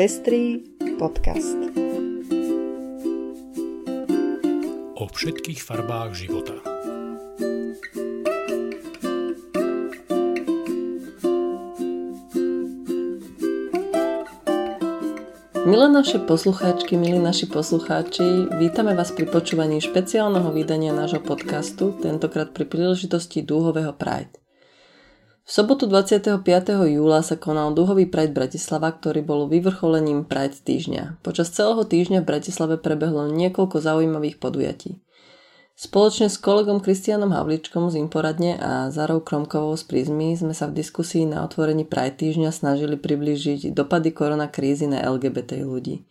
Pestrý podcast. O všetkých farbách života. Milé naše poslucháčky, milí naši poslucháči, vítame vás pri počúvaní špeciálneho vydania nášho podcastu, tentokrát pri príležitosti Dúhového Pride. V sobotu 25. júla sa konal dúhový Pride Bratislava, ktorý bol vyvrcholením Pride týždňa. Počas celého týždňa v Bratislave prebehlo niekoľko zaujímavých podujatí. Spoločne s kolegom Kristianom Havličkom z Imporadne a Zarou Kromkovou z Prizmy sme sa v diskusii na otvorení Pride týždňa snažili priblížiť dopady koronakrízy na LGBT ľudí.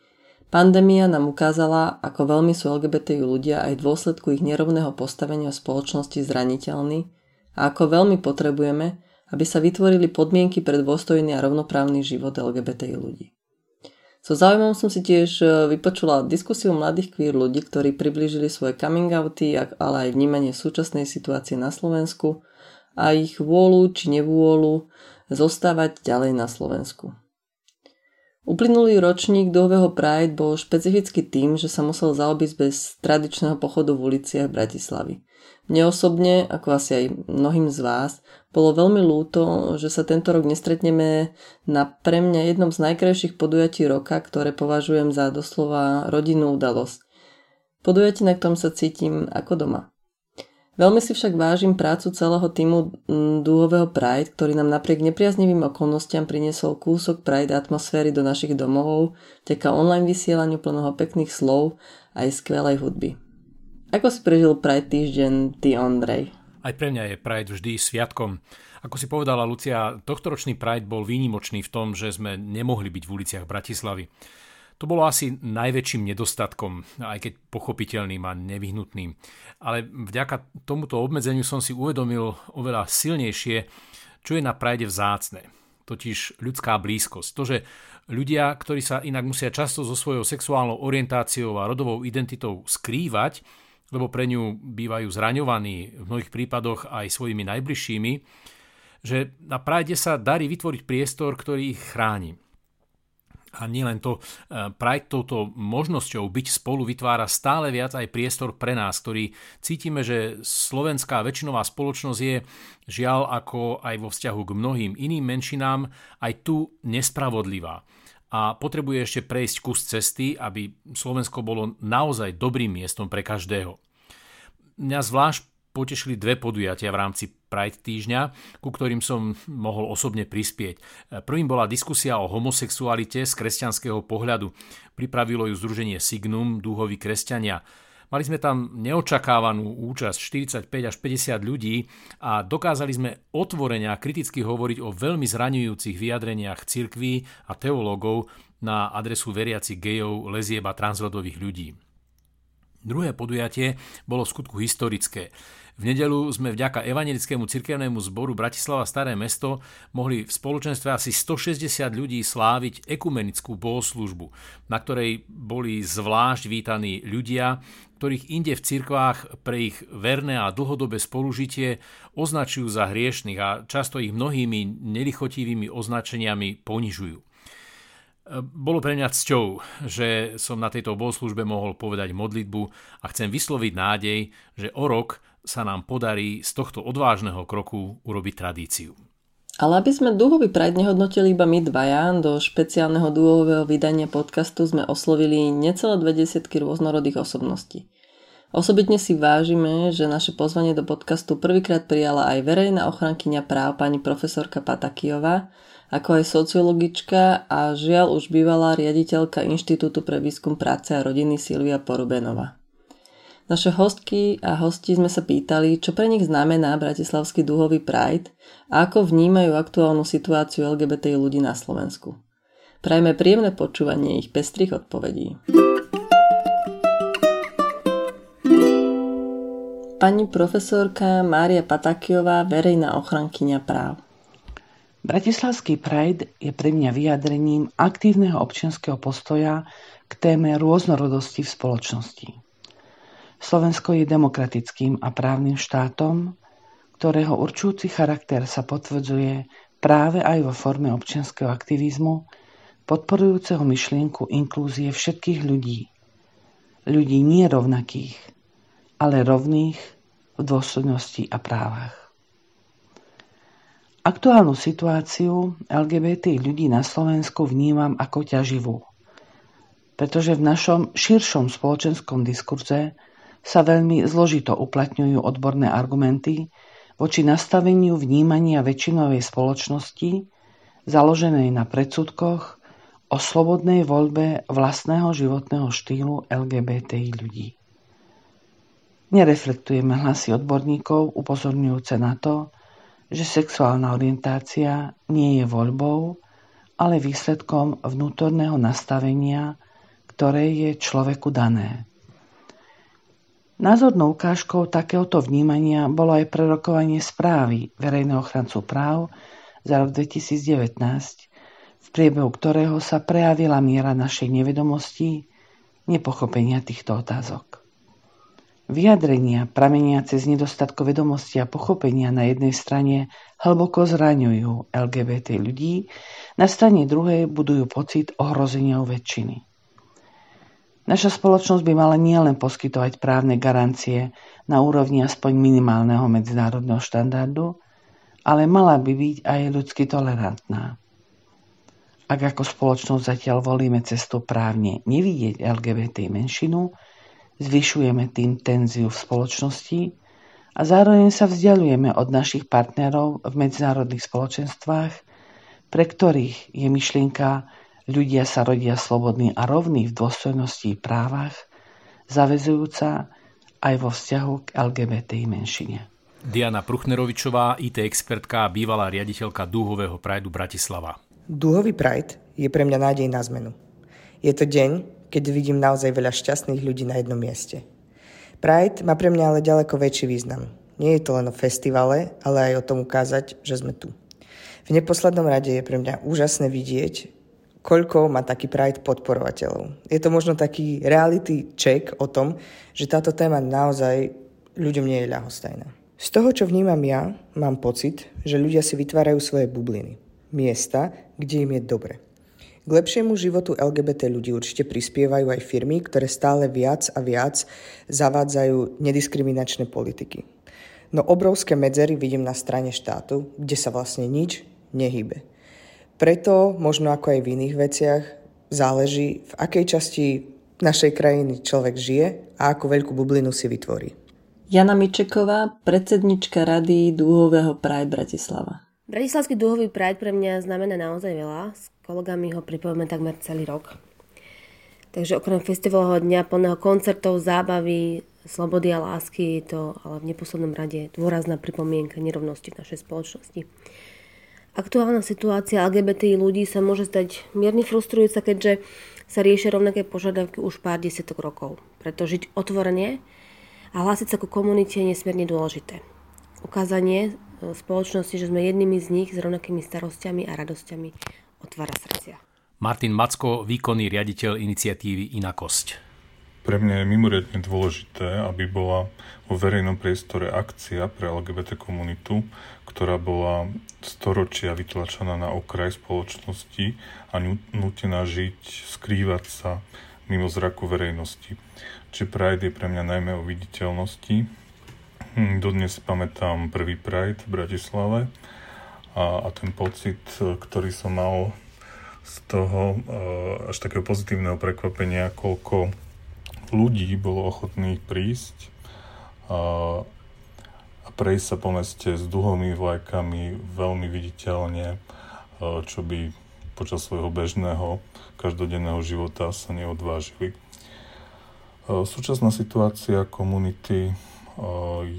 Pandémia nám ukázala, ako veľmi sú LGBT ľudia aj v dôsledku ich nerovného postavenia v spoločnosti zraniteľní a ako veľmi potrebujeme, aby sa vytvorili podmienky pre dôstojný a rovnoprávny život LGBTI ľudí. So záujmom som si tiež e, vypočula diskusiu mladých queer ľudí, ktorí priblížili svoje coming outy, ale aj vnímanie súčasnej situácie na Slovensku a ich vôľu či nevôľu zostávať ďalej na Slovensku. Uplynulý ročník dlhového Pride bol špecificky tým, že sa musel zaobísť bez tradičného pochodu v uliciach Bratislavy. Mne osobne, ako asi aj mnohým z vás, bolo veľmi ľúto, že sa tento rok nestretneme na pre mňa jednom z najkrajších podujatí roka, ktoré považujem za doslova rodinnú udalosť. Podujatí, na ktorom sa cítim ako doma. Veľmi si však vážim prácu celého týmu dúhového Pride, ktorý nám napriek nepriaznivým okolnostiam priniesol kúsok Pride atmosféry do našich domovov, teka online vysielaniu plného pekných slov aj skvelej hudby. Ako si prežil Pride týždeň ty, Ondrej? Aj pre mňa je Pride vždy sviatkom. Ako si povedala Lucia, tohtoročný Pride bol výnimočný v tom, že sme nemohli byť v uliciach Bratislavy. To bolo asi najväčším nedostatkom, aj keď pochopiteľným a nevyhnutným. Ale vďaka tomuto obmedzeniu som si uvedomil oveľa silnejšie, čo je na Pride vzácne. Totiž ľudská blízkosť. To, že ľudia, ktorí sa inak musia často so svojou sexuálnou orientáciou a rodovou identitou skrývať, lebo pre ňu bývajú zraňovaní v mnohých prípadoch aj svojimi najbližšími, že na Pride sa darí vytvoriť priestor, ktorý ich chráni. A nielen to, e, Pride touto možnosťou byť spolu vytvára stále viac aj priestor pre nás, ktorý cítime, že slovenská väčšinová spoločnosť je žiaľ ako aj vo vzťahu k mnohým iným menšinám aj tu nespravodlivá a potrebuje ešte prejsť kus cesty, aby Slovensko bolo naozaj dobrým miestom pre každého. Mňa zvlášť potešili dve podujatia v rámci Pride týždňa, ku ktorým som mohol osobne prispieť. Prvým bola diskusia o homosexualite z kresťanského pohľadu. Pripravilo ju Združenie Signum, dúhoví kresťania. Mali sme tam neočakávanú účasť 45 až 50 ľudí a dokázali sme otvorene a kriticky hovoriť o veľmi zraňujúcich vyjadreniach cirkví a teológov na adresu veriacich gejov, lezieb a transrodových ľudí. Druhé podujatie bolo v skutku historické. V nedelu sme vďaka evangelickému cirkevnému zboru Bratislava Staré mesto mohli v spoločenstve asi 160 ľudí sláviť ekumenickú bohoslužbu, na ktorej boli zvlášť vítaní ľudia, ktorých inde v cirkvách pre ich verné a dlhodobé spolužitie označujú za hriešných a často ich mnohými nelichotivými označeniami ponižujú. Bolo pre mňa cťou, že som na tejto bohoslužbe mohol povedať modlitbu a chcem vysloviť nádej, že o rok sa nám podarí z tohto odvážneho kroku urobiť tradíciu. Ale aby sme dúhový Pride nehodnotili iba my dvaja, do špeciálneho dúhového vydania podcastu sme oslovili necelé dve desiatky rôznorodých osobností. Osobitne si vážime, že naše pozvanie do podcastu prvýkrát prijala aj verejná ochrankyňa práv pani profesorka Patakijová, ako aj sociologička a žiaľ už bývalá riaditeľka Inštitútu pre výskum práce a rodiny Silvia Porubenová. Naše hostky a hosti sme sa pýtali, čo pre nich znamená Bratislavský dúhový Pride a ako vnímajú aktuálnu situáciu LGBT ľudí na Slovensku. Prajme príjemné počúvanie ich pestrých odpovedí. Pani profesorka Mária Patakiová, verejná ochrankyňa práv. Bratislavský Pride je pre mňa vyjadrením aktívneho občianského postoja k téme rôznorodosti v spoločnosti. Slovensko je demokratickým a právnym štátom, ktorého určujúci charakter sa potvrdzuje práve aj vo forme občianského aktivizmu, podporujúceho myšlienku inklúzie všetkých ľudí. Ľudí nie rovnakých, ale rovných v dôslednosti a právach. Aktuálnu situáciu LGBT ľudí na Slovensku vnímam ako ťaživú, pretože v našom širšom spoločenskom diskurze sa veľmi zložito uplatňujú odborné argumenty voči nastaveniu vnímania väčšinovej spoločnosti založenej na predsudkoch o slobodnej voľbe vlastného životného štýlu LGBTI ľudí. Nereflektujeme hlasy odborníkov upozorňujúce na to, že sexuálna orientácia nie je voľbou, ale výsledkom vnútorného nastavenia, ktoré je človeku dané. Názornou ukážkou takéhoto vnímania bolo aj prerokovanie správy verejného ochrancu práv za rok 2019, v priebehu ktorého sa prejavila miera našej nevedomosti, nepochopenia týchto otázok. Vyjadrenia prameniace z nedostatku vedomosti a pochopenia na jednej strane hlboko zraňujú LGBT ľudí, na strane druhej budujú pocit ohrozenia väčšiny. Naša spoločnosť by mala nielen poskytovať právne garancie na úrovni aspoň minimálneho medzinárodného štandardu, ale mala by byť aj ľudsky tolerantná. Ak ako spoločnosť zatiaľ volíme cestu právne nevidieť LGBT menšinu, Zvyšujeme tým tenziu v spoločnosti a zároveň sa vzdialujeme od našich partnerov v medzinárodných spoločenstvách, pre ktorých je myšlienka ľudia sa rodia slobodní a rovní v dôstojnosti a právach, zavezujúca aj vo vzťahu k LGBTI menšine. Diana Pruchnerovičová, IT expertka a bývalá riaditeľka Dúhového Prideu Bratislava. Dúhový Pride je pre mňa nádej na zmenu. Je to deň, keď vidím naozaj veľa šťastných ľudí na jednom mieste. Pride má pre mňa ale ďaleko väčší význam. Nie je to len o festivale, ale aj o tom ukázať, že sme tu. V neposlednom rade je pre mňa úžasné vidieť, koľko má taký Pride podporovateľov. Je to možno taký reality check o tom, že táto téma naozaj ľuďom nie je ľahostajná. Z toho, čo vnímam ja, mám pocit, že ľudia si vytvárajú svoje bubliny. Miesta, kde im je dobre. K lepšiemu životu LGBT ľudí určite prispievajú aj firmy, ktoré stále viac a viac zavádzajú nediskriminačné politiky. No obrovské medzery vidím na strane štátu, kde sa vlastne nič nehybe. Preto, možno ako aj v iných veciach, záleží, v akej časti našej krajiny človek žije a ako veľkú bublinu si vytvorí. Jana Mičeková, predsednička Rady Dúhového Pride Bratislava. Bratislavský dúhový Pride pre mňa znamená naozaj veľa kolegami ho pripojíme takmer celý rok. Takže okrem festivalového dňa plného koncertov, zábavy, slobody a lásky je to ale v neposlednom rade dôrazná pripomienka nerovnosti v našej spoločnosti. Aktuálna situácia LGBT ľudí sa môže stať mierne frustrujúca, keďže sa riešia rovnaké požiadavky už pár desiatok rokov. Preto žiť otvorene a hlásiť sa ku komunite je nesmierne dôležité. Ukázanie spoločnosti, že sme jednými z nich s rovnakými starostiami a radosťami otvára srdcia. Martin Macko, výkonný riaditeľ iniciatívy Inakosť. Pre mňa je mimoriadne dôležité, aby bola vo verejnom priestore akcia pre LGBT komunitu, ktorá bola storočia vytlačená na okraj spoločnosti a nutená žiť, skrývať sa mimo zraku verejnosti. Čiže Pride je pre mňa najmä o viditeľnosti. Hm, dodnes pamätám prvý Pride v Bratislave, a, a ten pocit, ktorý som mal z toho až takého pozitívneho prekvapenia, koľko ľudí bolo ochotných prísť prejsť sa po meste s duhovými vlajkami veľmi viditeľne, čo by počas svojho bežného každodenného života sa neodvážili. Súčasná situácia komunity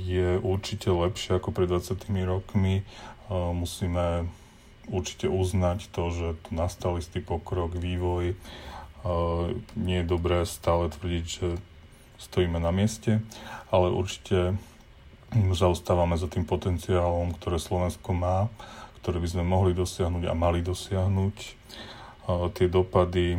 je určite lepšia ako pred 20 rokmi musíme určite uznať to, že tu nastal istý pokrok, vývoj. Nie je dobré stále tvrdiť, že stojíme na mieste, ale určite zaostávame za tým potenciálom, ktoré Slovensko má, ktoré by sme mohli dosiahnuť a mali dosiahnuť. Tie dopady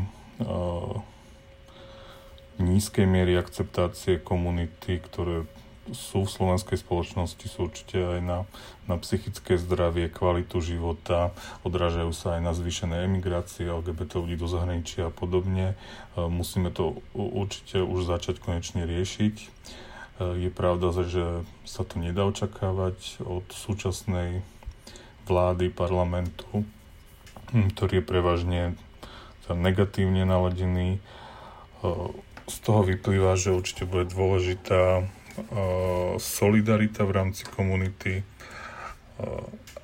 nízkej miery akceptácie komunity, ktoré sú v slovenskej spoločnosti, sú určite aj na, na psychické zdravie, kvalitu života, odrážajú sa aj na zvýšené emigrácie LGBT ľudí do zahraničia a podobne. Musíme to určite už začať konečne riešiť. Je pravda, že sa to nedá očakávať od súčasnej vlády, parlamentu, ktorý je prevažne negatívne naladený. Z toho vyplýva, že určite bude dôležitá solidarita v rámci komunity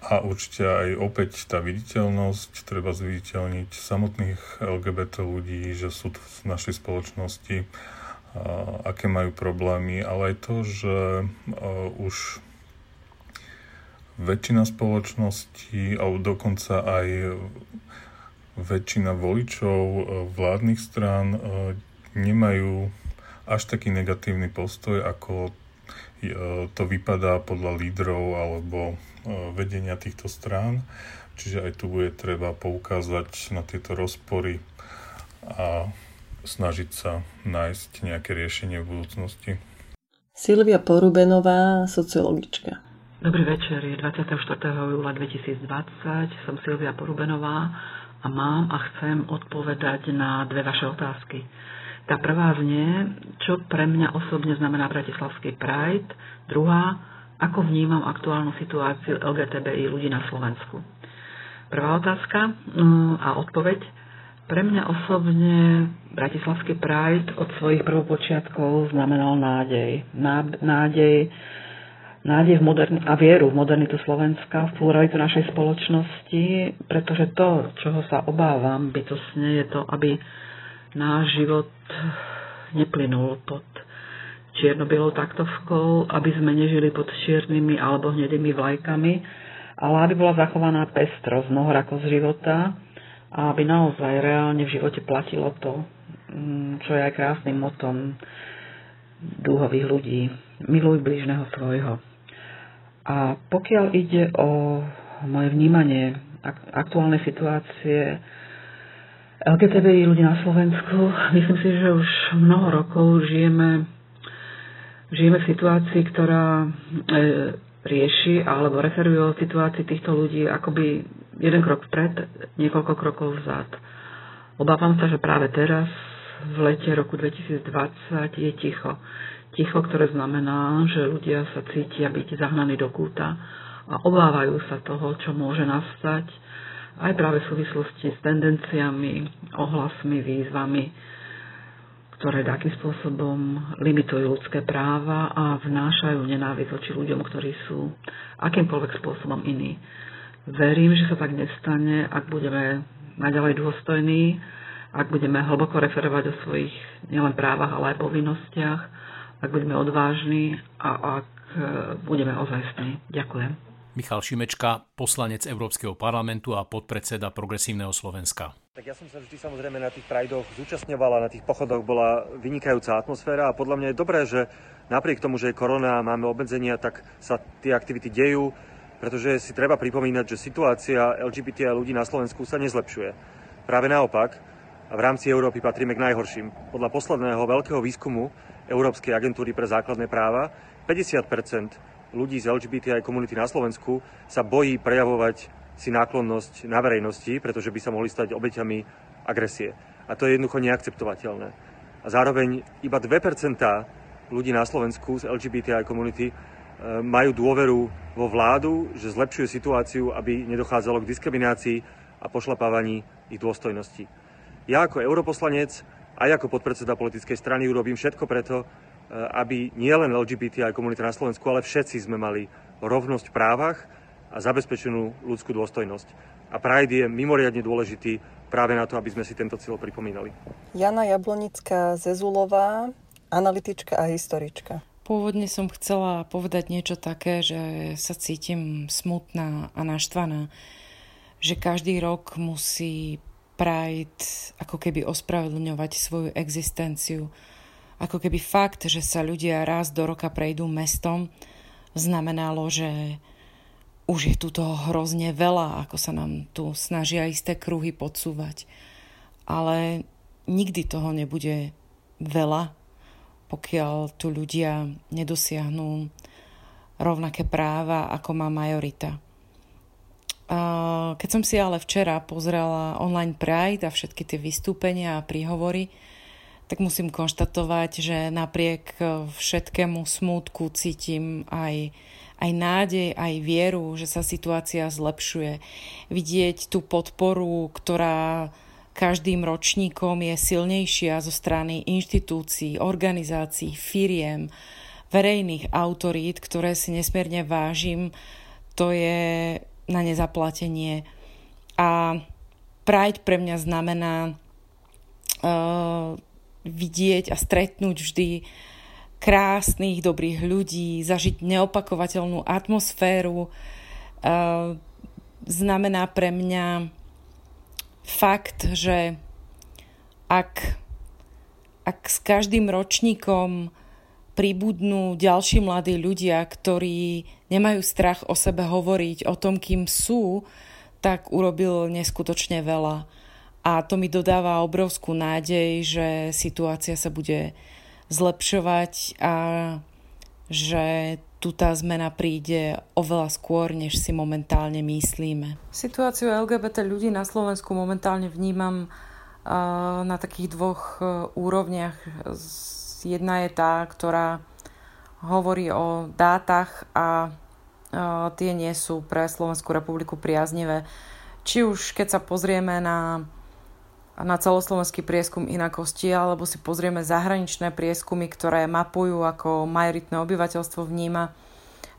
a určite aj opäť tá viditeľnosť, treba zviditeľniť samotných LGBT ľudí, že sú v našej spoločnosti, aké majú problémy, ale aj to, že už väčšina spoločnosti, alebo dokonca aj väčšina voličov vládnych strán nemajú až taký negatívny postoj, ako to vypadá podľa lídrov alebo vedenia týchto strán. Čiže aj tu bude treba poukázať na tieto rozpory a snažiť sa nájsť nejaké riešenie v budúcnosti. Silvia Porubenová, sociologička. Dobrý večer, je 24. júla 2020, som Silvia Porubenová a mám a chcem odpovedať na dve vaše otázky. Tá prvá znie, čo pre mňa osobne znamená Bratislavský Pride. Druhá, ako vnímam aktuálnu situáciu LGTBI ľudí na Slovensku. Prvá otázka no, a odpoveď. Pre mňa osobne Bratislavský Pride od svojich prvopočiatkov znamenal nádej. Nádej, nádej v moderni- a vieru v modernitu Slovenska, v pluralitu našej spoločnosti, pretože to, čoho sa obávam bytosne, je to, aby náš život neplynul pod čierno-bielou taktovkou, aby sme nežili pod čiernymi alebo hnedými vlajkami, ale aby bola zachovaná pestrosť, z života a aby naozaj reálne v živote platilo to, mm, čo je aj krásnym motom dúhových ľudí. Miluj blížneho svojho. A pokiaľ ide o moje vnímanie aktuálnej situácie LGTBI ľudí na Slovensku, myslím si, že už mnoho rokov žijeme, žijeme v situácii, ktorá e, rieši alebo referuje o situácii týchto ľudí akoby jeden krok vpred, niekoľko krokov vzad. Obávam sa, že práve teraz, v lete roku 2020, je ticho. Ticho, ktoré znamená, že ľudia sa cítia byť zahnaní do kúta a obávajú sa toho, čo môže nastať, aj práve v súvislosti s tendenciami, ohlasmi, výzvami, ktoré takým spôsobom limitujú ľudské práva a vnášajú nenávisť voči ľuďom, ktorí sú akýmkoľvek spôsobom iní. Verím, že sa tak nestane, ak budeme naďalej dôstojní, ak budeme hlboko referovať o svojich nielen právach, ale aj povinnostiach, ak budeme odvážni a ak budeme ozajstní. Ďakujem. Michal Šimečka, poslanec Európskeho parlamentu a podpredseda Progresívneho Slovenska. Tak ja som sa vždy samozrejme na tých prajdoch zúčastňovala, na tých pochodoch bola vynikajúca atmosféra a podľa mňa je dobré, že napriek tomu, že je korona a máme obmedzenia, tak sa tie aktivity dejú, pretože si treba pripomínať, že situácia LGBT a ľudí na Slovensku sa nezlepšuje. Práve naopak, v rámci Európy patríme k najhorším. Podľa posledného veľkého výskumu Európskej agentúry pre základné práva 50% ľudí z LGBTI komunity na Slovensku sa bojí prejavovať si náklonnosť na verejnosti, pretože by sa mohli stať obeťami agresie. A to je jednoducho neakceptovateľné. A zároveň iba 2% ľudí na Slovensku z LGBTI komunity e, majú dôveru vo vládu, že zlepšuje situáciu, aby nedochádzalo k diskriminácii a pošlapávaní ich dôstojnosti. Ja ako europoslanec aj ako podpredseda politickej strany urobím všetko preto, Eh, aby nielen LGBT aj komunita na Slovensku, ale všetci sme mali rovnosť v právach a zabezpečenú ľudskú dôstojnosť. A Pride je mimoriadne dôležitý práve na to, aby sme si tento cieľ pripomínali. Jana Jablonická Zezulová, analytička a historička. Pôvodne som chcela povedať niečo také, že sa cítim smutná a naštvaná, že každý rok musí Pride ako keby ospravedlňovať svoju existenciu, ako keby fakt, že sa ľudia raz do roka prejdú mestom, znamenalo, že už je tu toho hrozne veľa, ako sa nám tu snažia isté kruhy podsúvať. Ale nikdy toho nebude veľa, pokiaľ tu ľudia nedosiahnu rovnaké práva, ako má majorita. Keď som si ale včera pozrela online Pride a všetky tie vystúpenia a príhovory, tak musím konštatovať, že napriek všetkému smútku cítim aj, aj nádej, aj vieru, že sa situácia zlepšuje. Vidieť tú podporu, ktorá každým ročníkom je silnejšia zo strany inštitúcií, organizácií, firiem, verejných autorít, ktoré si nesmierne vážim, to je na nezaplatenie. A Pride pre mňa znamená uh, vidieť a stretnúť vždy krásnych, dobrých ľudí, zažiť neopakovateľnú atmosféru. Uh, znamená pre mňa fakt, že ak, ak s každým ročníkom pribudnú ďalší mladí ľudia, ktorí nemajú strach o sebe hovoriť o tom, kým sú, tak urobil neskutočne veľa. A to mi dodáva obrovskú nádej, že situácia sa bude zlepšovať a že tu tá zmena príde oveľa skôr, než si momentálne myslíme. Situáciu LGBT ľudí na Slovensku momentálne vnímam na takých dvoch e, úrovniach. Jedna je tá, ktorá hovorí o dátach a tie nie sú pre Slovenskú republiku priaznivé. Či už keď sa pozrieme na, na celoslovenský prieskum inakosti, alebo si pozrieme zahraničné prieskumy, ktoré mapujú, ako majoritné obyvateľstvo vníma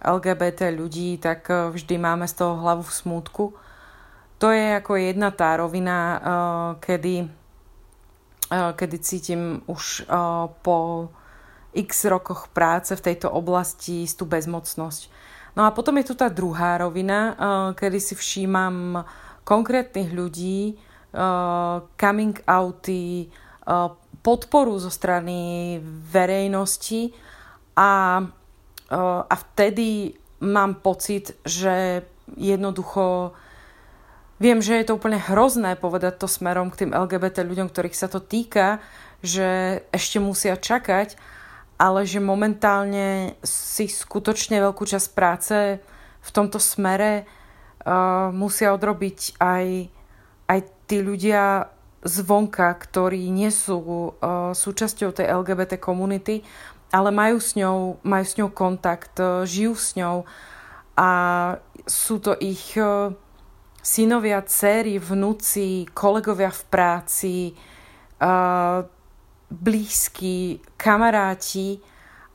LGBT ľudí, tak e, vždy máme z toho hlavu v smútku. To je ako jedna tá rovina, e, kedy Eh, kedy cítim už po x rokoch práce v tejto oblasti tú bezmocnosť. No a potom je tu tá druhá rovina, kedy si všímam konkrétnych ľudí, coming outy, podporu zo strany verejnosti. A, a vtedy mám pocit, že jednoducho Viem, že je to úplne hrozné povedať to smerom k tým LGBT ľuďom, ktorých sa to týka, že ešte musia čakať, ale že momentálne si skutočne veľkú časť práce v tomto smere uh, musia odrobiť aj, aj tí ľudia zvonka, ktorí nie sú uh, súčasťou tej LGBT komunity, ale majú s ňou, majú s ňou kontakt, uh, žijú s ňou a sú to ich uh, synovia, céry, vnúci, kolegovia v práci, uh, blízki, kamaráti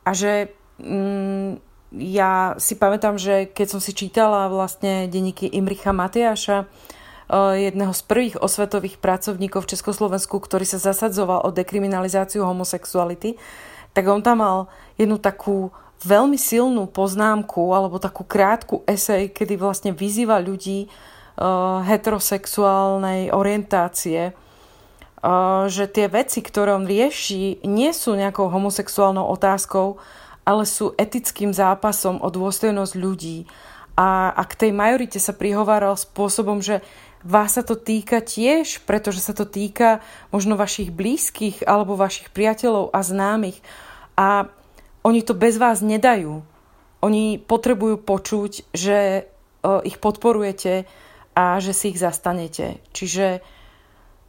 a že mm, ja si pamätám, že keď som si čítala vlastne denníky Imricha Matiáša, uh, jedného z prvých osvetových pracovníkov v Československu, ktorý sa zasadzoval o dekriminalizáciu homosexuality, tak on tam mal jednu takú veľmi silnú poznámku alebo takú krátku esej, kedy vlastne vyzýva ľudí, uh, heterosexuálnej orientácie, uh, že tie veci, ktoré on rieši, nie sú nejakou homosexuálnou otázkou, ale sú etickým zápasom o dôstojnosť ľudí. A, a k tej majorite sa prihováral spôsobom, že vás sa to týka tiež, pretože sa to týka možno vašich blízkych alebo vašich priateľov a známych. A oni to bez vás nedajú. Oni potrebujú počuť, že ich podporujete, a že si ich zastanete. Čiže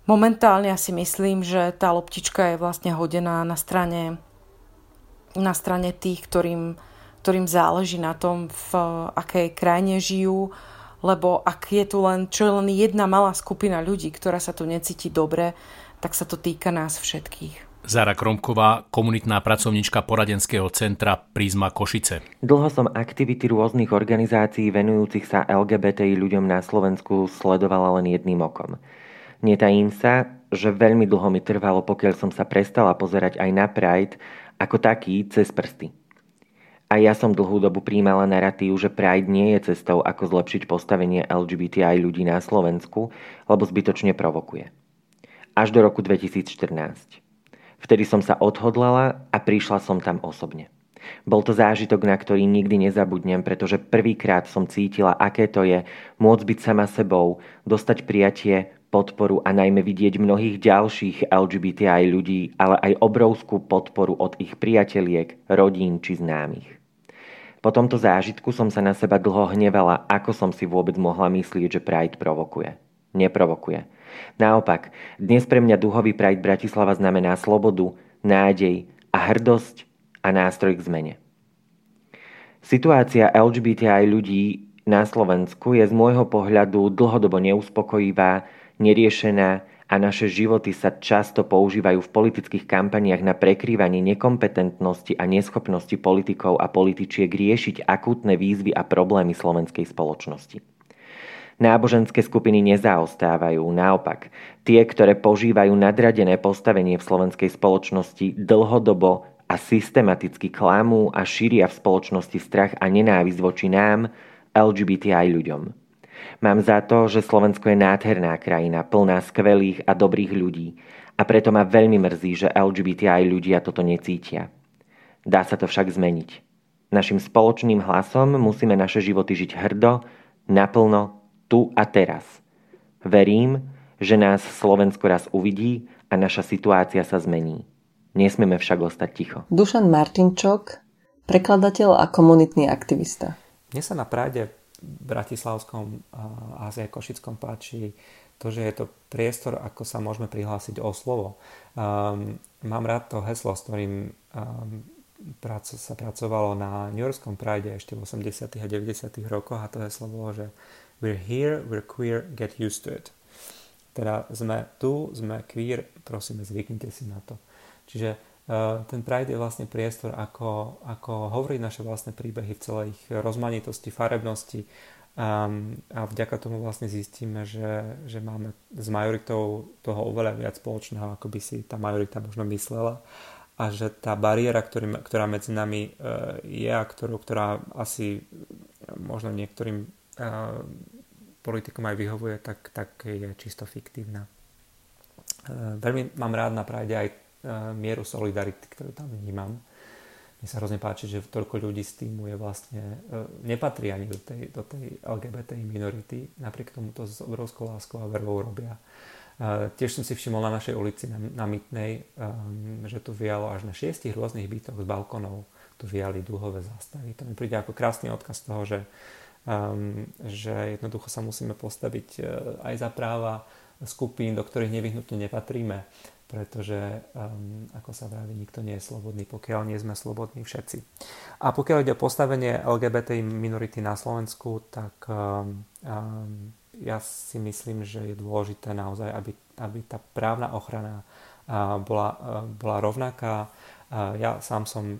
momentálne ja si myslím, že tá loptička je vlastne hodená na strane, na strane tých, ktorým, ktorým záleží na tom, v akej krajine žijú, lebo ak je tu len, čo je len jedna malá skupina ľudí, ktorá sa tu necíti dobre, tak sa to týka nás všetkých. Zara Kromková, komunitná pracovnička poradenského centra Prízma Košice. Dlho som aktivity rôznych organizácií venujúcich sa LGBTI ľuďom na Slovensku sledovala len jedným okom. Netajím sa, že veľmi dlho mi trvalo, pokiaľ som sa prestala pozerať aj na Pride ako taký cez prsty. A ja som dlhú dobu príjmala narratív, že Pride nie je cestou, ako zlepšiť postavenie LGBTI ľudí na Slovensku, lebo zbytočne provokuje. Až do roku 2014. Vtedy som sa odhodlala a prišla som tam osobne. Bol to zážitok, na ktorý nikdy nezabudnem, pretože prvýkrát som cítila, aké to je môcť byť sama sebou, dostať prijatie, podporu a najmä vidieť mnohých ďalších LGBTI ľudí, ale aj obrovskú podporu od ich priateliek, rodín či známych. Po tomto zážitku som sa na seba dlho hnevala, ako som si vôbec mohla myslieť, že Pride provokuje. Neprovokuje. Naopak, dnes pre mňa duhový Pride Bratislava znamená slobodu, nádej a hrdosť a nástroj k zmene. Situácia LGBTI ľudí na Slovensku je z môjho pohľadu dlhodobo neuspokojivá, neriešená a naše životy sa často používajú v politických kampaniách na prekrývanie nekompetentnosti a neschopnosti politikov a političiek riešiť akútne výzvy a problémy slovenskej spoločnosti. Náboženské skupiny nezaostávajú, naopak. Tie, ktoré požívajú nadradené postavenie v slovenskej spoločnosti, dlhodobo a systematicky klamú a šíria v spoločnosti strach a nenávisť voči nám, LGBTI ľuďom. Mám za to, že Slovensko je nádherná krajina, plná skvelých a dobrých ľudí a preto ma veľmi mrzí, že LGBTI ľudia toto necítia. Dá sa to však zmeniť. Našim spoločným hlasom musíme naše životy žiť hrdo, naplno, tu a teraz. Verím, že nás Slovensko raz uvidí a naša situácia sa zmení. Nesmieme však ostať ticho. Dušan Martinčok, prekladateľ a komunitný aktivista. Mne sa na Prade Bratislavskom a aj Košickom páči to, že je to priestor, ako sa môžeme prihlásiť o slovo. Um, mám rád to heslo, s ktorým um, prac, sa pracovalo na New Yorkskom Pride ešte v 80. a 90. rokoch a to heslo bolo, že We're here, we're queer, get used to it. Teda sme tu, sme queer, prosíme, zvyknite si na to. Čiže ten Pride je vlastne priestor, ako, ako hovoriť naše vlastné príbehy v celej ich rozmanitosti, farebnosti um, a vďaka tomu vlastne zistíme, že, že máme s majoritou toho oveľa viac spoločného, ako by si tá majorita možno myslela a že tá bariéra, ktorý, ktorá medzi nami uh, je a ktorú, ktorá asi možno niektorým uh, politikom aj vyhovuje, tak, tak je čisto fiktívna. Veľmi mám rád na Pride aj mieru solidarity, ktorú tam vnímam. Mne sa hrozne páči, že toľko ľudí z týmu je vlastne, eh, nepatrí ani do tej, do tej LGBT minority, napriek tomu to s obrovskou láskou a vervou robia. Uh, tiež som si všimol na našej ulici na, na Mytnej, že tu vialo až na šiestich rôznych bytoch z balkonov tu viali dlhové zástavy. To mi príde ako krásny odkaz toho, že, um, že jednoducho sa musíme postaviť aj za práva skupín, do ktorých nevyhnutne nepatríme pretože, um, ako sa vraví, nikto nie je slobodný, pokiaľ nie sme slobodní všetci. A pokiaľ ide o postavenie LGBT minority na Slovensku, tak um, um, ja si myslím, že je dôležité naozaj, aby, aby tá právna ochrana uh, bola, uh, bola rovnaká. Ja sám som um,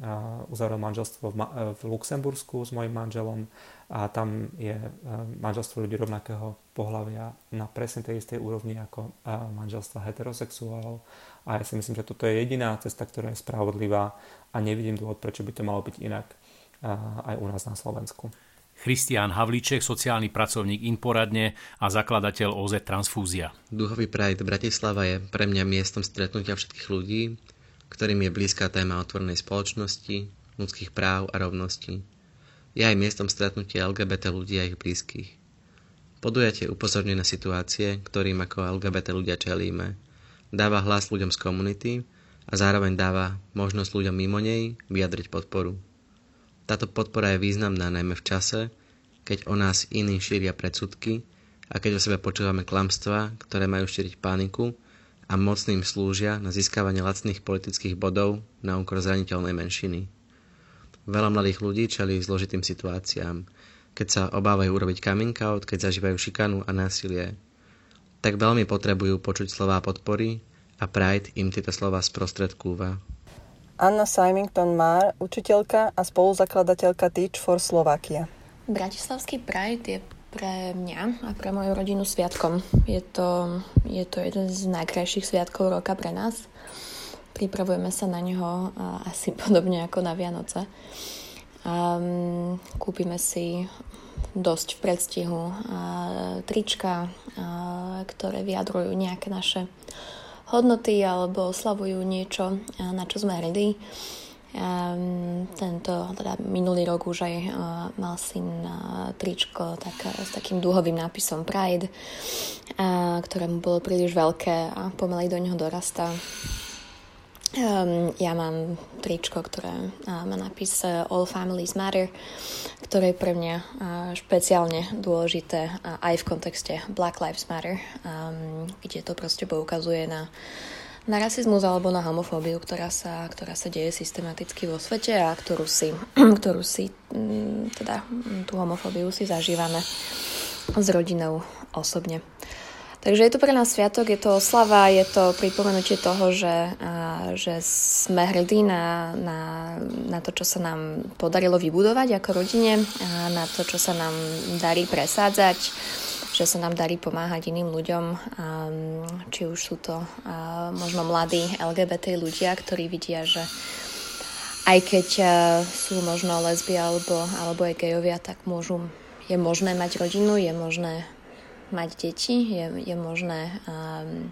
uh, uzavrel manželstvo v, ma- v Luxembursku s mojim manželom a tam je e, manželstvo ľudí rovnakého pohľavia na presne tej istej úrovni ako e, manželstva heterosexuálov a ja si myslím, že toto je jediná cesta, ktorá je spravodlivá a nevidím dôvod, prečo by to malo byť inak aj u nás na Slovensku. Christian Havlíček, sociálny pracovník Inporadne a zakladateľ OZ Transfúzia. Duhový Pride Bratislava je pre mňa miestom stretnutia všetkých ľudí, ktorým je blízka téma otvorenej spoločnosti, ľudských práv a rovnosti je aj miestom stretnutia LGBT ľudí a ich blízkych. Podujatie upozorňuje na situácie, ktorým ako LGBT ľudia čelíme, dáva hlas ľuďom z komunity a zároveň dáva možnosť ľuďom mimo nej vyjadriť podporu. Táto podpora je významná najmä v čase, keď o nás iní šíria predsudky a keď o sebe počúvame klamstvá, ktoré majú šíriť paniku a mocným slúžia na získavanie lacných politických bodov na úkor zraniteľnej menšiny. Veľa mladých ľudí čelí zložitým situáciám, keď sa obávajú urobiť coming out, keď zažívajú šikanu a násilie. Tak veľmi potrebujú počuť slová podpory a Pride im tieto slova sprostredkúva. Anna Symington Mar, učiteľka a spoluzakladateľka Teach for Slovakia. Bratislavský Pride je pre mňa a pre moju rodinu sviatkom. Je to, je to jeden z najkrajších sviatkov roka pre nás. Pripravujeme sa na neho asi podobne ako na Vianoce. Um, kúpime si dosť v predstihu trička, ktoré vyjadrujú nejaké naše hodnoty alebo oslavujú niečo, na čo sme hrdí. Um, tento, teda minulý rok už aj uh, mal syn uh, tričko tak, uh, s takým dúhovým nápisom Pride, uh, ktoré mu bolo príliš veľké a pomaly do neho dorastá. Um, ja mám tričko, ktoré uh, má nápis All Families Matter, ktoré je pre mňa uh, špeciálne dôležité uh, aj v kontexte Black Lives Matter, um, kde to proste poukazuje na uh, na rasizmus alebo na homofóbiu, ktorá sa, ktorá sa deje systematicky vo svete a ktorú si, ktorú si mm, teda mm, tú homofóbiu si zažívame s rodinou osobne. Takže je to pre nás sviatok, je to oslava, je to pripomenutie toho, že, a, že sme hrdí na, na, na to, čo sa nám podarilo vybudovať ako rodine, a na to, čo sa nám darí presádzať že sa nám darí pomáhať iným ľuďom, či už sú to možno mladí LGBT ľudia, ktorí vidia, že aj keď sú možno lesby alebo, alebo aj gejovia, tak môžu, je možné mať rodinu, je možné mať deti, je, je možné um,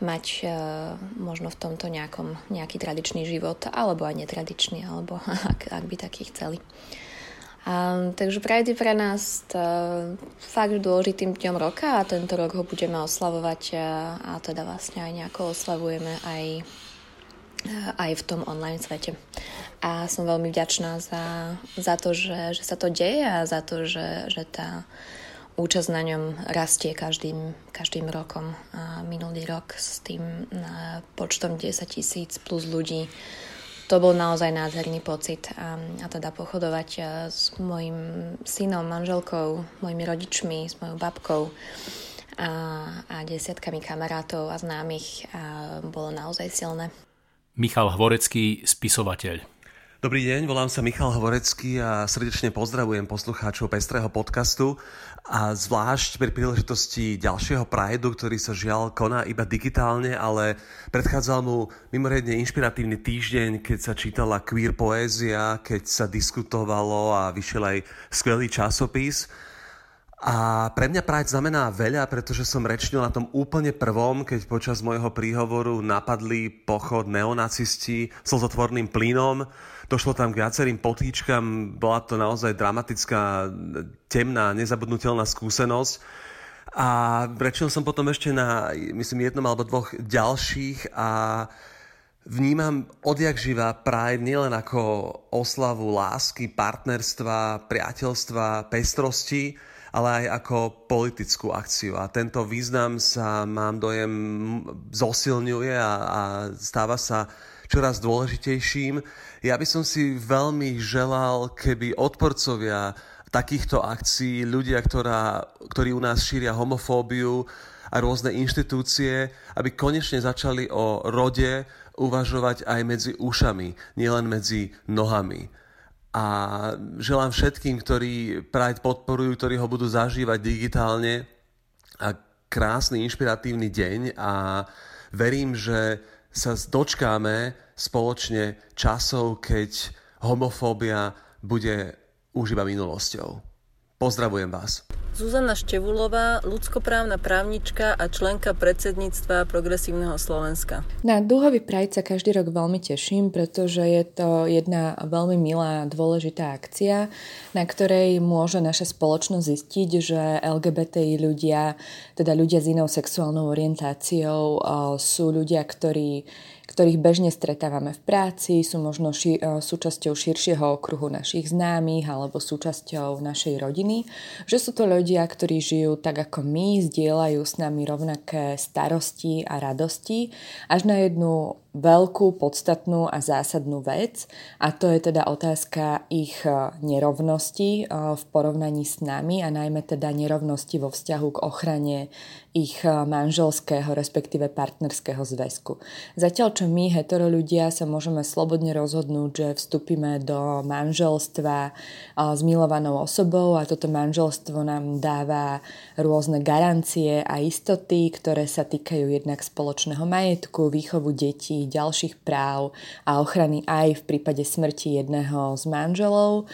mať uh, možno v tomto nejakom, nejaký tradičný život, alebo aj netradičný, alebo ak, ak by taký chceli. Um, takže Pride je pre nás to, fakt dôležitým dňom roka a tento rok ho budeme oslavovať a, a teda vlastne aj nejako oslavujeme aj, aj v tom online svete. A som veľmi vďačná za, za to, že, že sa to deje a za to, že, že tá účasť na ňom rastie každým, každým rokom. A minulý rok s tým počtom 10 tisíc plus ľudí to bol naozaj nádherný pocit a, a teda pochodovať a, s mojim synom, manželkou, mojimi rodičmi, s mojou babkou a, a desiatkami kamarátov a známych a bolo naozaj silné. Michal Hvorecký, spisovateľ. Dobrý deň, volám sa Michal Hvorecký a srdečne pozdravujem poslucháčov Pestrého podcastu a zvlášť pri príležitosti ďalšieho Prideu, ktorý sa žiaľ koná iba digitálne, ale predchádzal mu mimoriadne inšpiratívny týždeň, keď sa čítala queer poézia, keď sa diskutovalo a vyšiel aj skvelý časopis. A pre mňa Pride znamená veľa, pretože som rečnil na tom úplne prvom, keď počas môjho príhovoru napadli pochod neonacisti slzotvorným plynom Došlo tam k viacerým potýčkam, bola to naozaj dramatická, temná, nezabudnutelná skúsenosť. A rečil som potom ešte na, myslím, jednom alebo dvoch ďalších a vnímam odjak živá Pride nielen ako oslavu lásky, partnerstva, priateľstva, pestrosti, ale aj ako politickú akciu. A tento význam sa, mám dojem, zosilňuje a, a stáva sa čoraz dôležitejším. Ja by som si veľmi želal, keby odporcovia takýchto akcií, ľudia, ktorá, ktorí u nás šíria homofóbiu a rôzne inštitúcie, aby konečne začali o rode uvažovať aj medzi ušami, nielen medzi nohami. A želám všetkým, ktorí Pride podporujú, ktorí ho budú zažívať digitálne a krásny, inšpiratívny deň a verím, že sa dočkáme spoločne časov, keď homofóbia bude už iba minulosťou. Pozdravujem vás. Zuzana Števulová, ľudskoprávna právnička a členka predsedníctva Progresívneho Slovenska. Na Dúhový Pride sa každý rok veľmi teším, pretože je to jedna veľmi milá a dôležitá akcia, na ktorej môže naša spoločnosť zistiť, že LGBTI ľudia, teda ľudia s inou sexuálnou orientáciou, sú ľudia, ktorí ktorých bežne stretávame v práci, sú možno ši- e, súčasťou širšieho okruhu našich známych alebo súčasťou našej rodiny, že sú to ľudia, ktorí žijú tak ako my, zdieľajú s nami rovnaké starosti a radosti, až na jednu veľkú, podstatnú a zásadnú vec a to je teda otázka ich e, nerovnosti e, v porovnaní s nami a najmä teda nerovnosti vo vzťahu k ochrane ich e, manželského, respektíve partnerského zväzku. Zatiaľ, čo my, hetero ľudia, sa môžeme slobodne rozhodnúť, že vstúpime do manželstva s milovanou osobou a toto manželstvo nám dáva rôzne garancie a istoty, ktoré sa týkajú jednak spoločného majetku, výchovu detí, nejakých ďalších práv a ochrany aj v prípade smrti jedného z manželov,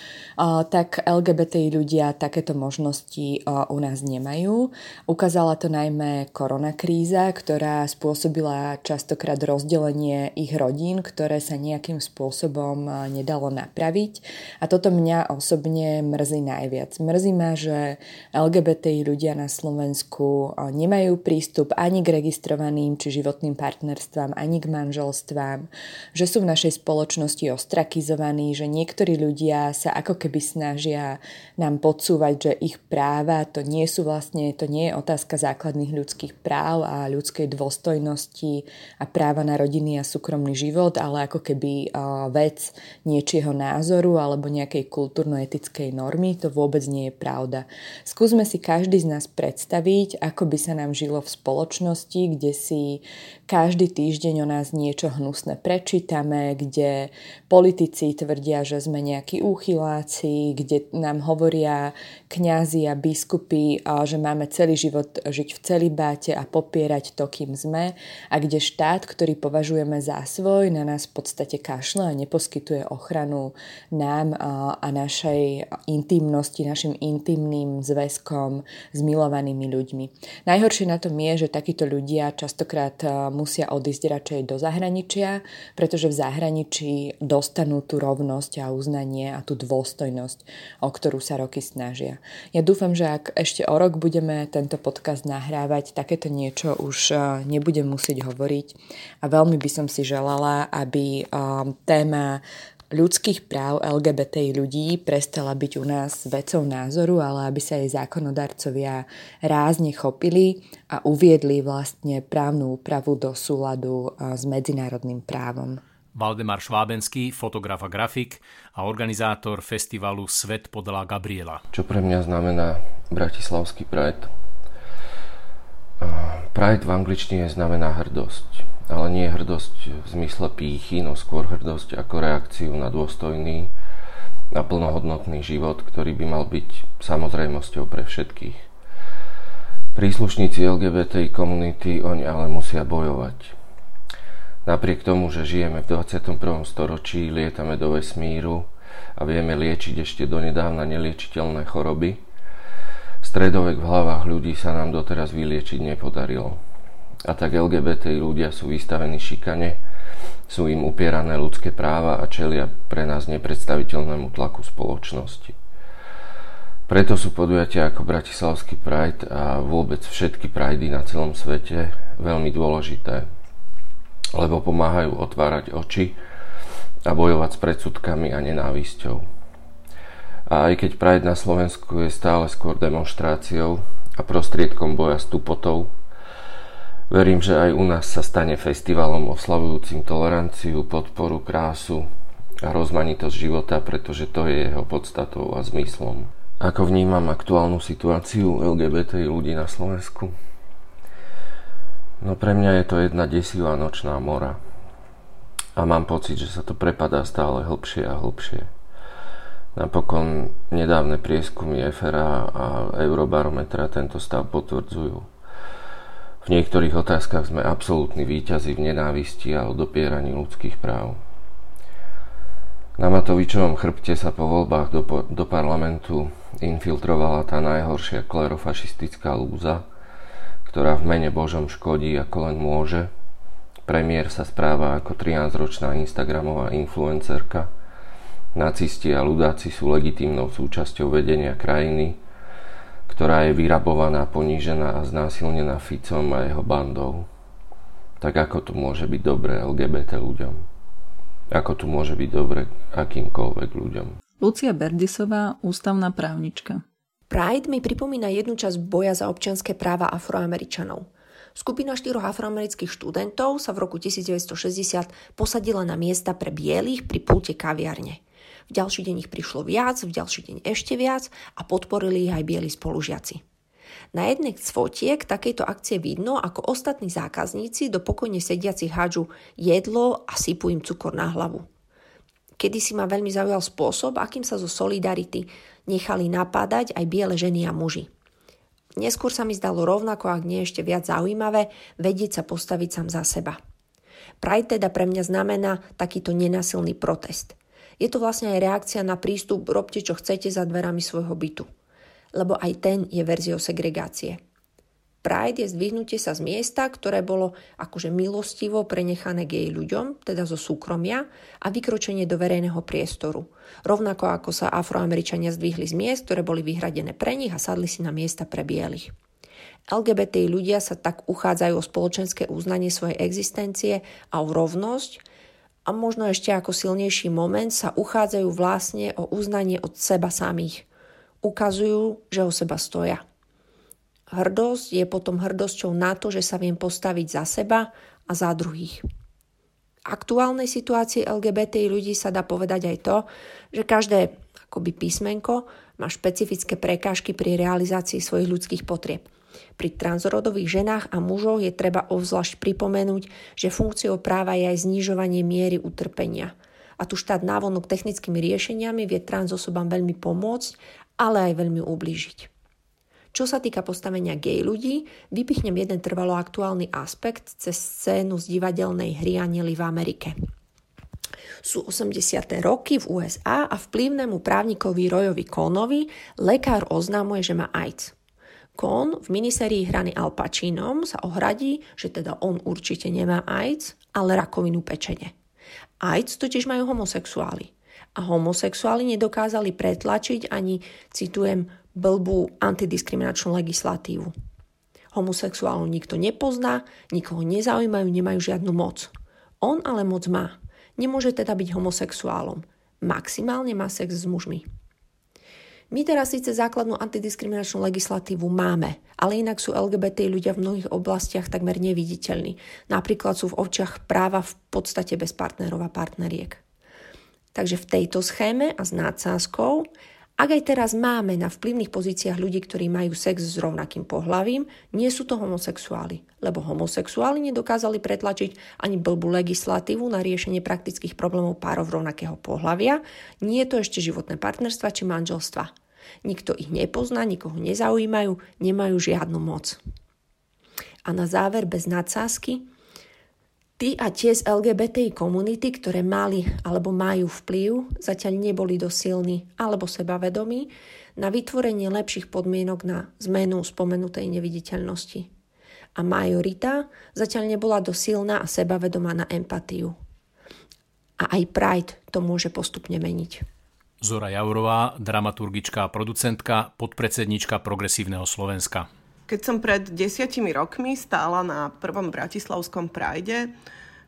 tak LGBTI ľudia takéto možnosti u nás nemajú. Ukázala to najmä koronakríza, ktorá spôsobila častokrát rozdelenie ich rodín, ktoré sa nejakým spôsobom nedalo napraviť. A toto mňa osobne mrzí najviac. Mrzí ma, že LGBTI ľudia na Slovensku nemajú prístup ani k registrovaným či životným partnerstvám, ani k manželstvám, že sú v našej spoločnosti ostrakizovaní, že niektorí ľudia sa ako keby snažia nám podsúvať, že ich práva to nie sú vlastne, to nie je otázka základných ľudských práv a ľudskej dôstojnosti a práva na rodiny a súkromný život, ale ako keby vec niečieho názoru alebo nejakej kultúrno-etickej normy, to vôbec nie je pravda. Skúsme si každý z nás predstaviť, ako by sa nám žilo v spoločnosti, kde si každý týždeň o nás niečo hnusné prečítame, kde politici tvrdia, že sme nejakí úchyláci, kde nám hovoria kňazi a biskupy, že máme celý život žiť v celibáte a popierať to, kým sme a kde štát, ktorý považujeme za svoj, na nás v podstate kašle a neposkytuje ochranu nám a našej intimnosti, našim intimným zväzkom s milovanými ľuďmi. Najhoršie na tom je, že takíto ľudia častokrát musia odísť radšej do zahraničia, pretože v zahraničí dostanú tú rovnosť a uznanie a tú dôstojnosť, o ktorú sa roky snažia. Ja dúfam, že ak ešte o rok budeme tento podcast nahrávať, takéto niečo už e, nebudem musieť hovoriť a veľmi by som si želala, aby e, téma ľudských práv LGBTI ľudí prestala byť u nás vecou názoru, ale aby sa jej zákonodarcovia rázne chopili a uviedli vlastne právnu úpravu do súladu s medzinárodným právom. Valdemar Švábenský, fotograf a grafik a organizátor festivalu Svet podľa Gabriela. Čo pre mňa znamená Bratislavský Pride? Pride v angličtine znamená hrdosť ale nie hrdosť v zmysle pýchy, no skôr hrdosť ako reakciu na dôstojný a plnohodnotný život, ktorý by mal byť samozrejmosťou pre všetkých. Príslušníci LGBTI komunity oň ale musia bojovať. Napriek tomu, že žijeme v 21. storočí, lietame do vesmíru a vieme liečiť ešte donedávna neliečiteľné choroby, stredovek v hlavách ľudí sa nám doteraz vyliečiť nepodarilo a tak LGBT ľudia sú vystavení šikane, sú im upierané ľudské práva a čelia pre nás nepredstaviteľnému tlaku spoločnosti. Preto sú podujatia ako Bratislavský Pride a vôbec všetky Pridey na celom svete veľmi dôležité, lebo pomáhajú otvárať oči a bojovať s predsudkami a nenávisťou. A aj keď Pride na Slovensku je stále skôr demonstráciou a prostriedkom boja s tupotou, Verím, že aj u nás sa stane festivalom oslavujúcim toleranciu, podporu, krásu a rozmanitosť života, pretože to je jeho podstatou a zmyslom. Ako vnímam aktuálnu situáciu LGBT ľudí na Slovensku? No pre mňa je to jedna desivá nočná mora. A mám pocit, že sa to prepadá stále hlbšie a hlbšie. Napokon nedávne prieskumy EFRA a Eurobarometra tento stav potvrdzujú. V niektorých otázkach sme absolútni výťazi v nenávisti a odopieraní ľudských práv. Na Matovičovom chrbte sa po voľbách do, do parlamentu infiltrovala tá najhoršia klerofašistická lúza, ktorá v mene Božom škodí ako len môže. Premiér sa správa ako 13-ročná Instagramová influencerka. Nacisti a ľudáci sú legitímnou súčasťou vedenia krajiny ktorá je vyrabovaná, ponížená a znásilnená Ficom a jeho bandou. Tak ako tu môže byť dobre LGBT ľuďom? Ako tu môže byť dobre akýmkoľvek ľuďom? Lucia Berdisová, ústavná právnička. Pride mi pripomína jednu časť boja za občianské práva afroameričanov. Skupina štyroch afroamerických študentov sa v roku 1960 posadila na miesta pre bielých pri pulte kaviarne. V ďalší deň ich prišlo viac, v ďalší deň ešte viac a podporili ich aj bieli spolužiaci. Na jednej z fotiek takejto akcie vidno, ako ostatní zákazníci do pokojne sediacich hádžu jedlo a sypú im cukor na hlavu. Kedy si ma veľmi zaujal spôsob, akým sa zo Solidarity nechali napádať aj biele ženy a muži. Neskôr sa mi zdalo rovnako, ak nie ešte viac zaujímavé, vedieť sa postaviť sám za seba. Pride teda pre mňa znamená takýto nenasilný protest. Je to vlastne aj reakcia na prístup robte čo chcete za dverami svojho bytu. Lebo aj ten je verziou segregácie. Pride je zdvihnutie sa z miesta, ktoré bolo akože milostivo prenechané gej ľuďom, teda zo súkromia, a vykročenie do verejného priestoru. Rovnako ako sa afroameričania zdvihli z miest, ktoré boli vyhradené pre nich a sadli si na miesta pre bielých. LGBTI ľudia sa tak uchádzajú o spoločenské uznanie svojej existencie a o rovnosť a možno ešte ako silnejší moment sa uchádzajú vlastne o uznanie od seba samých. Ukazujú, že o seba stoja. Hrdosť je potom hrdosťou na to, že sa viem postaviť za seba a za druhých. V aktuálnej situácii LGBT ľudí sa dá povedať aj to, že každé akoby písmenko má špecifické prekážky pri realizácii svojich ľudských potrieb. Pri transrodových ženách a mužoch je treba ovzvlášť pripomenúť, že funkciou práva je aj znižovanie miery utrpenia. A tu štát návonok technickými riešeniami vie trans osobám veľmi pomôcť, ale aj veľmi ublížiť. Čo sa týka postavenia gay ľudí, vypichnem jeden trvalo aktuálny aspekt cez scénu z divadelnej hry Anieli v Amerike. Sú 80. roky v USA a vplyvnému právnikovi Royovi Konovi lekár oznámuje, že má AIDS. Kon v minisérii hraný Al Pacinom sa ohradí, že teda on určite nemá AIDS, ale rakovinu pečene. AIDS totiž majú homosexuáli. A homosexuáli nedokázali pretlačiť ani, citujem, blbú antidiskriminačnú legislatívu. Homosexuálov nikto nepozná, nikoho nezaujímajú, nemajú žiadnu moc. On ale moc má. Nemôže teda byť homosexuálom. Maximálne má sex s mužmi. My teraz síce základnú antidiskriminačnú legislatívu máme, ale inak sú LGBT ľudia v mnohých oblastiach takmer neviditeľní. Napríklad sú v očiach práva v podstate bez partnerov a partneriek. Takže v tejto schéme a s nádsázkou ak aj teraz máme na vplyvných pozíciách ľudí, ktorí majú sex s rovnakým pohlavím, nie sú to homosexuáli, lebo homosexuáli nedokázali pretlačiť ani blbú legislatívu na riešenie praktických problémov párov rovnakého pohlavia, nie je to ešte životné partnerstva či manželstva. Nikto ich nepozná, nikoho nezaujímajú, nemajú žiadnu moc. A na záver bez nadsázky, Tí a tie z LGBTI komunity, ktoré mali alebo majú vplyv, zatiaľ neboli dosilní alebo sebavedomí na vytvorenie lepších podmienok na zmenu spomenutej neviditeľnosti. A majorita zatiaľ nebola dosilná a sebavedomá na empatiu. A aj Pride to môže postupne meniť. Zora Jaurová, dramaturgička a producentka, podpredsednička Progresívneho Slovenska. Keď som pred desiatimi rokmi stála na prvom bratislavskom prajde,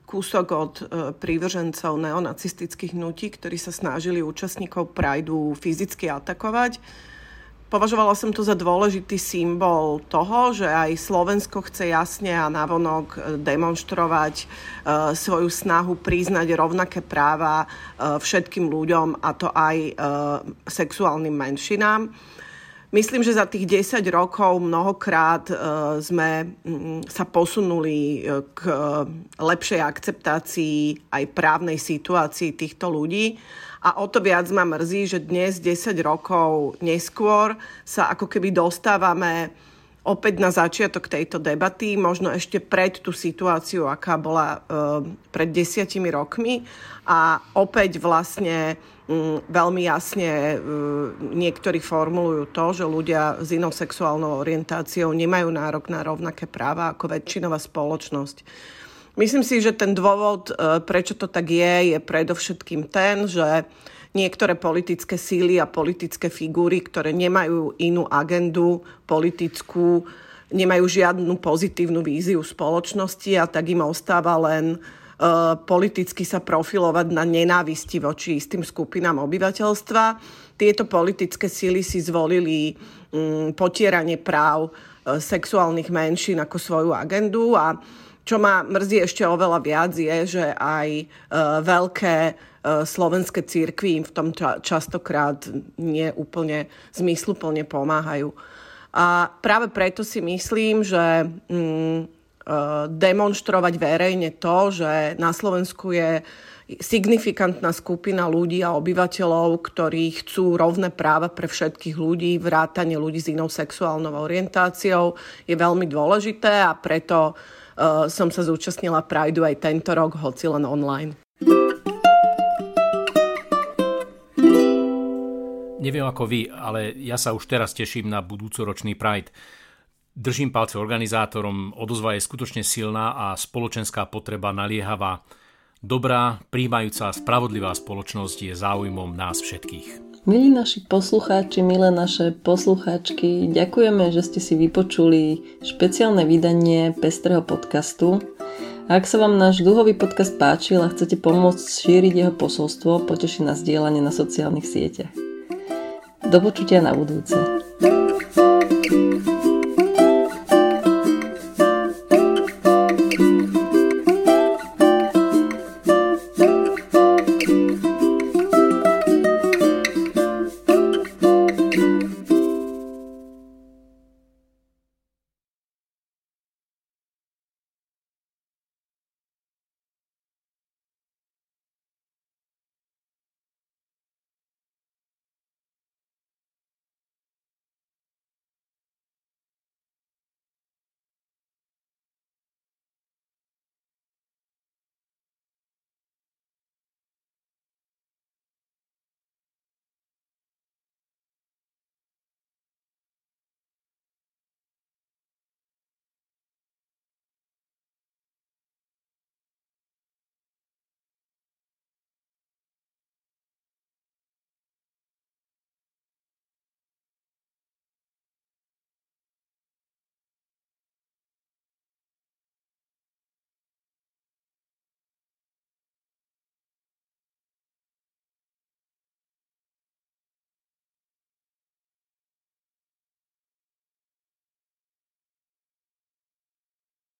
kúsok od e, prívržencov neonacistických hnutí, ktorí sa snažili účastníkov Prideu fyzicky atakovať. Považovala som to za dôležitý symbol toho, že aj Slovensko chce jasne a navonok e, demonstrovať e, svoju snahu priznať rovnaké práva všetkým ľuďom, a to aj sexuálnym menšinám. Myslím, že za tých 10 rokov mnohokrát e, sme sa posunuli e, k e, lepšej akceptácii aj právnej situácii týchto ľudí. A o to viac ma mrzí, že dnes, 10 rokov neskôr, sa ako keby dostávame opäť na začiatok tejto debaty, možno ešte pred tú situáciu, aká bola pred desiatimi rokmi. A opäť vlastne Mm, veľmi jasne mm, niektorí formulujú to, že ľudia s inou sexuálnou orientáciou nemajú nárok na rovnaké práva ako väčšinová spoločnosť. Myslím si, že ten dôvod, e, prečo to tak je, je predovšetkým ten, že niektoré politické síly a politické figúry, ktoré nemajú inú agendu politickú, nemajú žiadnu pozitívnu víziu spoločnosti a tak im ostáva len Eh, politicky sa profilovať na nenávisti voči istým skupinám obyvateľstva. Tieto politické síly si zvolili mm, potieranie práv eh, sexuálnych menšín ako svoju agendu a čo ma mrzí ešte oveľa viac je, že aj eh, veľké slovenské církvy im v tom častokrát nie úplne zmysluplne pomáhajú. A práve preto si myslím, že mm, demonstrovať verejne to, že na Slovensku je signifikantná skupina ľudí a obyvateľov, ktorí chcú rovné práva pre všetkých ľudí, vrátanie ľudí s inou sexuálnou orientáciou, je veľmi dôležité a preto uh, som sa zúčastnila Prideu aj tento rok, hoci len online. Neviem ako vy, ale ja sa už teraz teším na budúcoročný Pride. Držím palce organizátorom, odozva je skutočne silná a spoločenská potreba naliehavá. Dobrá, príjmajúca a spravodlivá spoločnosť je záujmom nás všetkých. Milí naši poslucháči, milé naše poslucháčky, ďakujeme, že ste si vypočuli špeciálne vydanie Pestrého podcastu. Ak sa vám náš dlhový podcast páčil a chcete pomôcť šíriť jeho posolstvo, poteší na zdieľanie na sociálnych sieťach. Do počutia na budúce.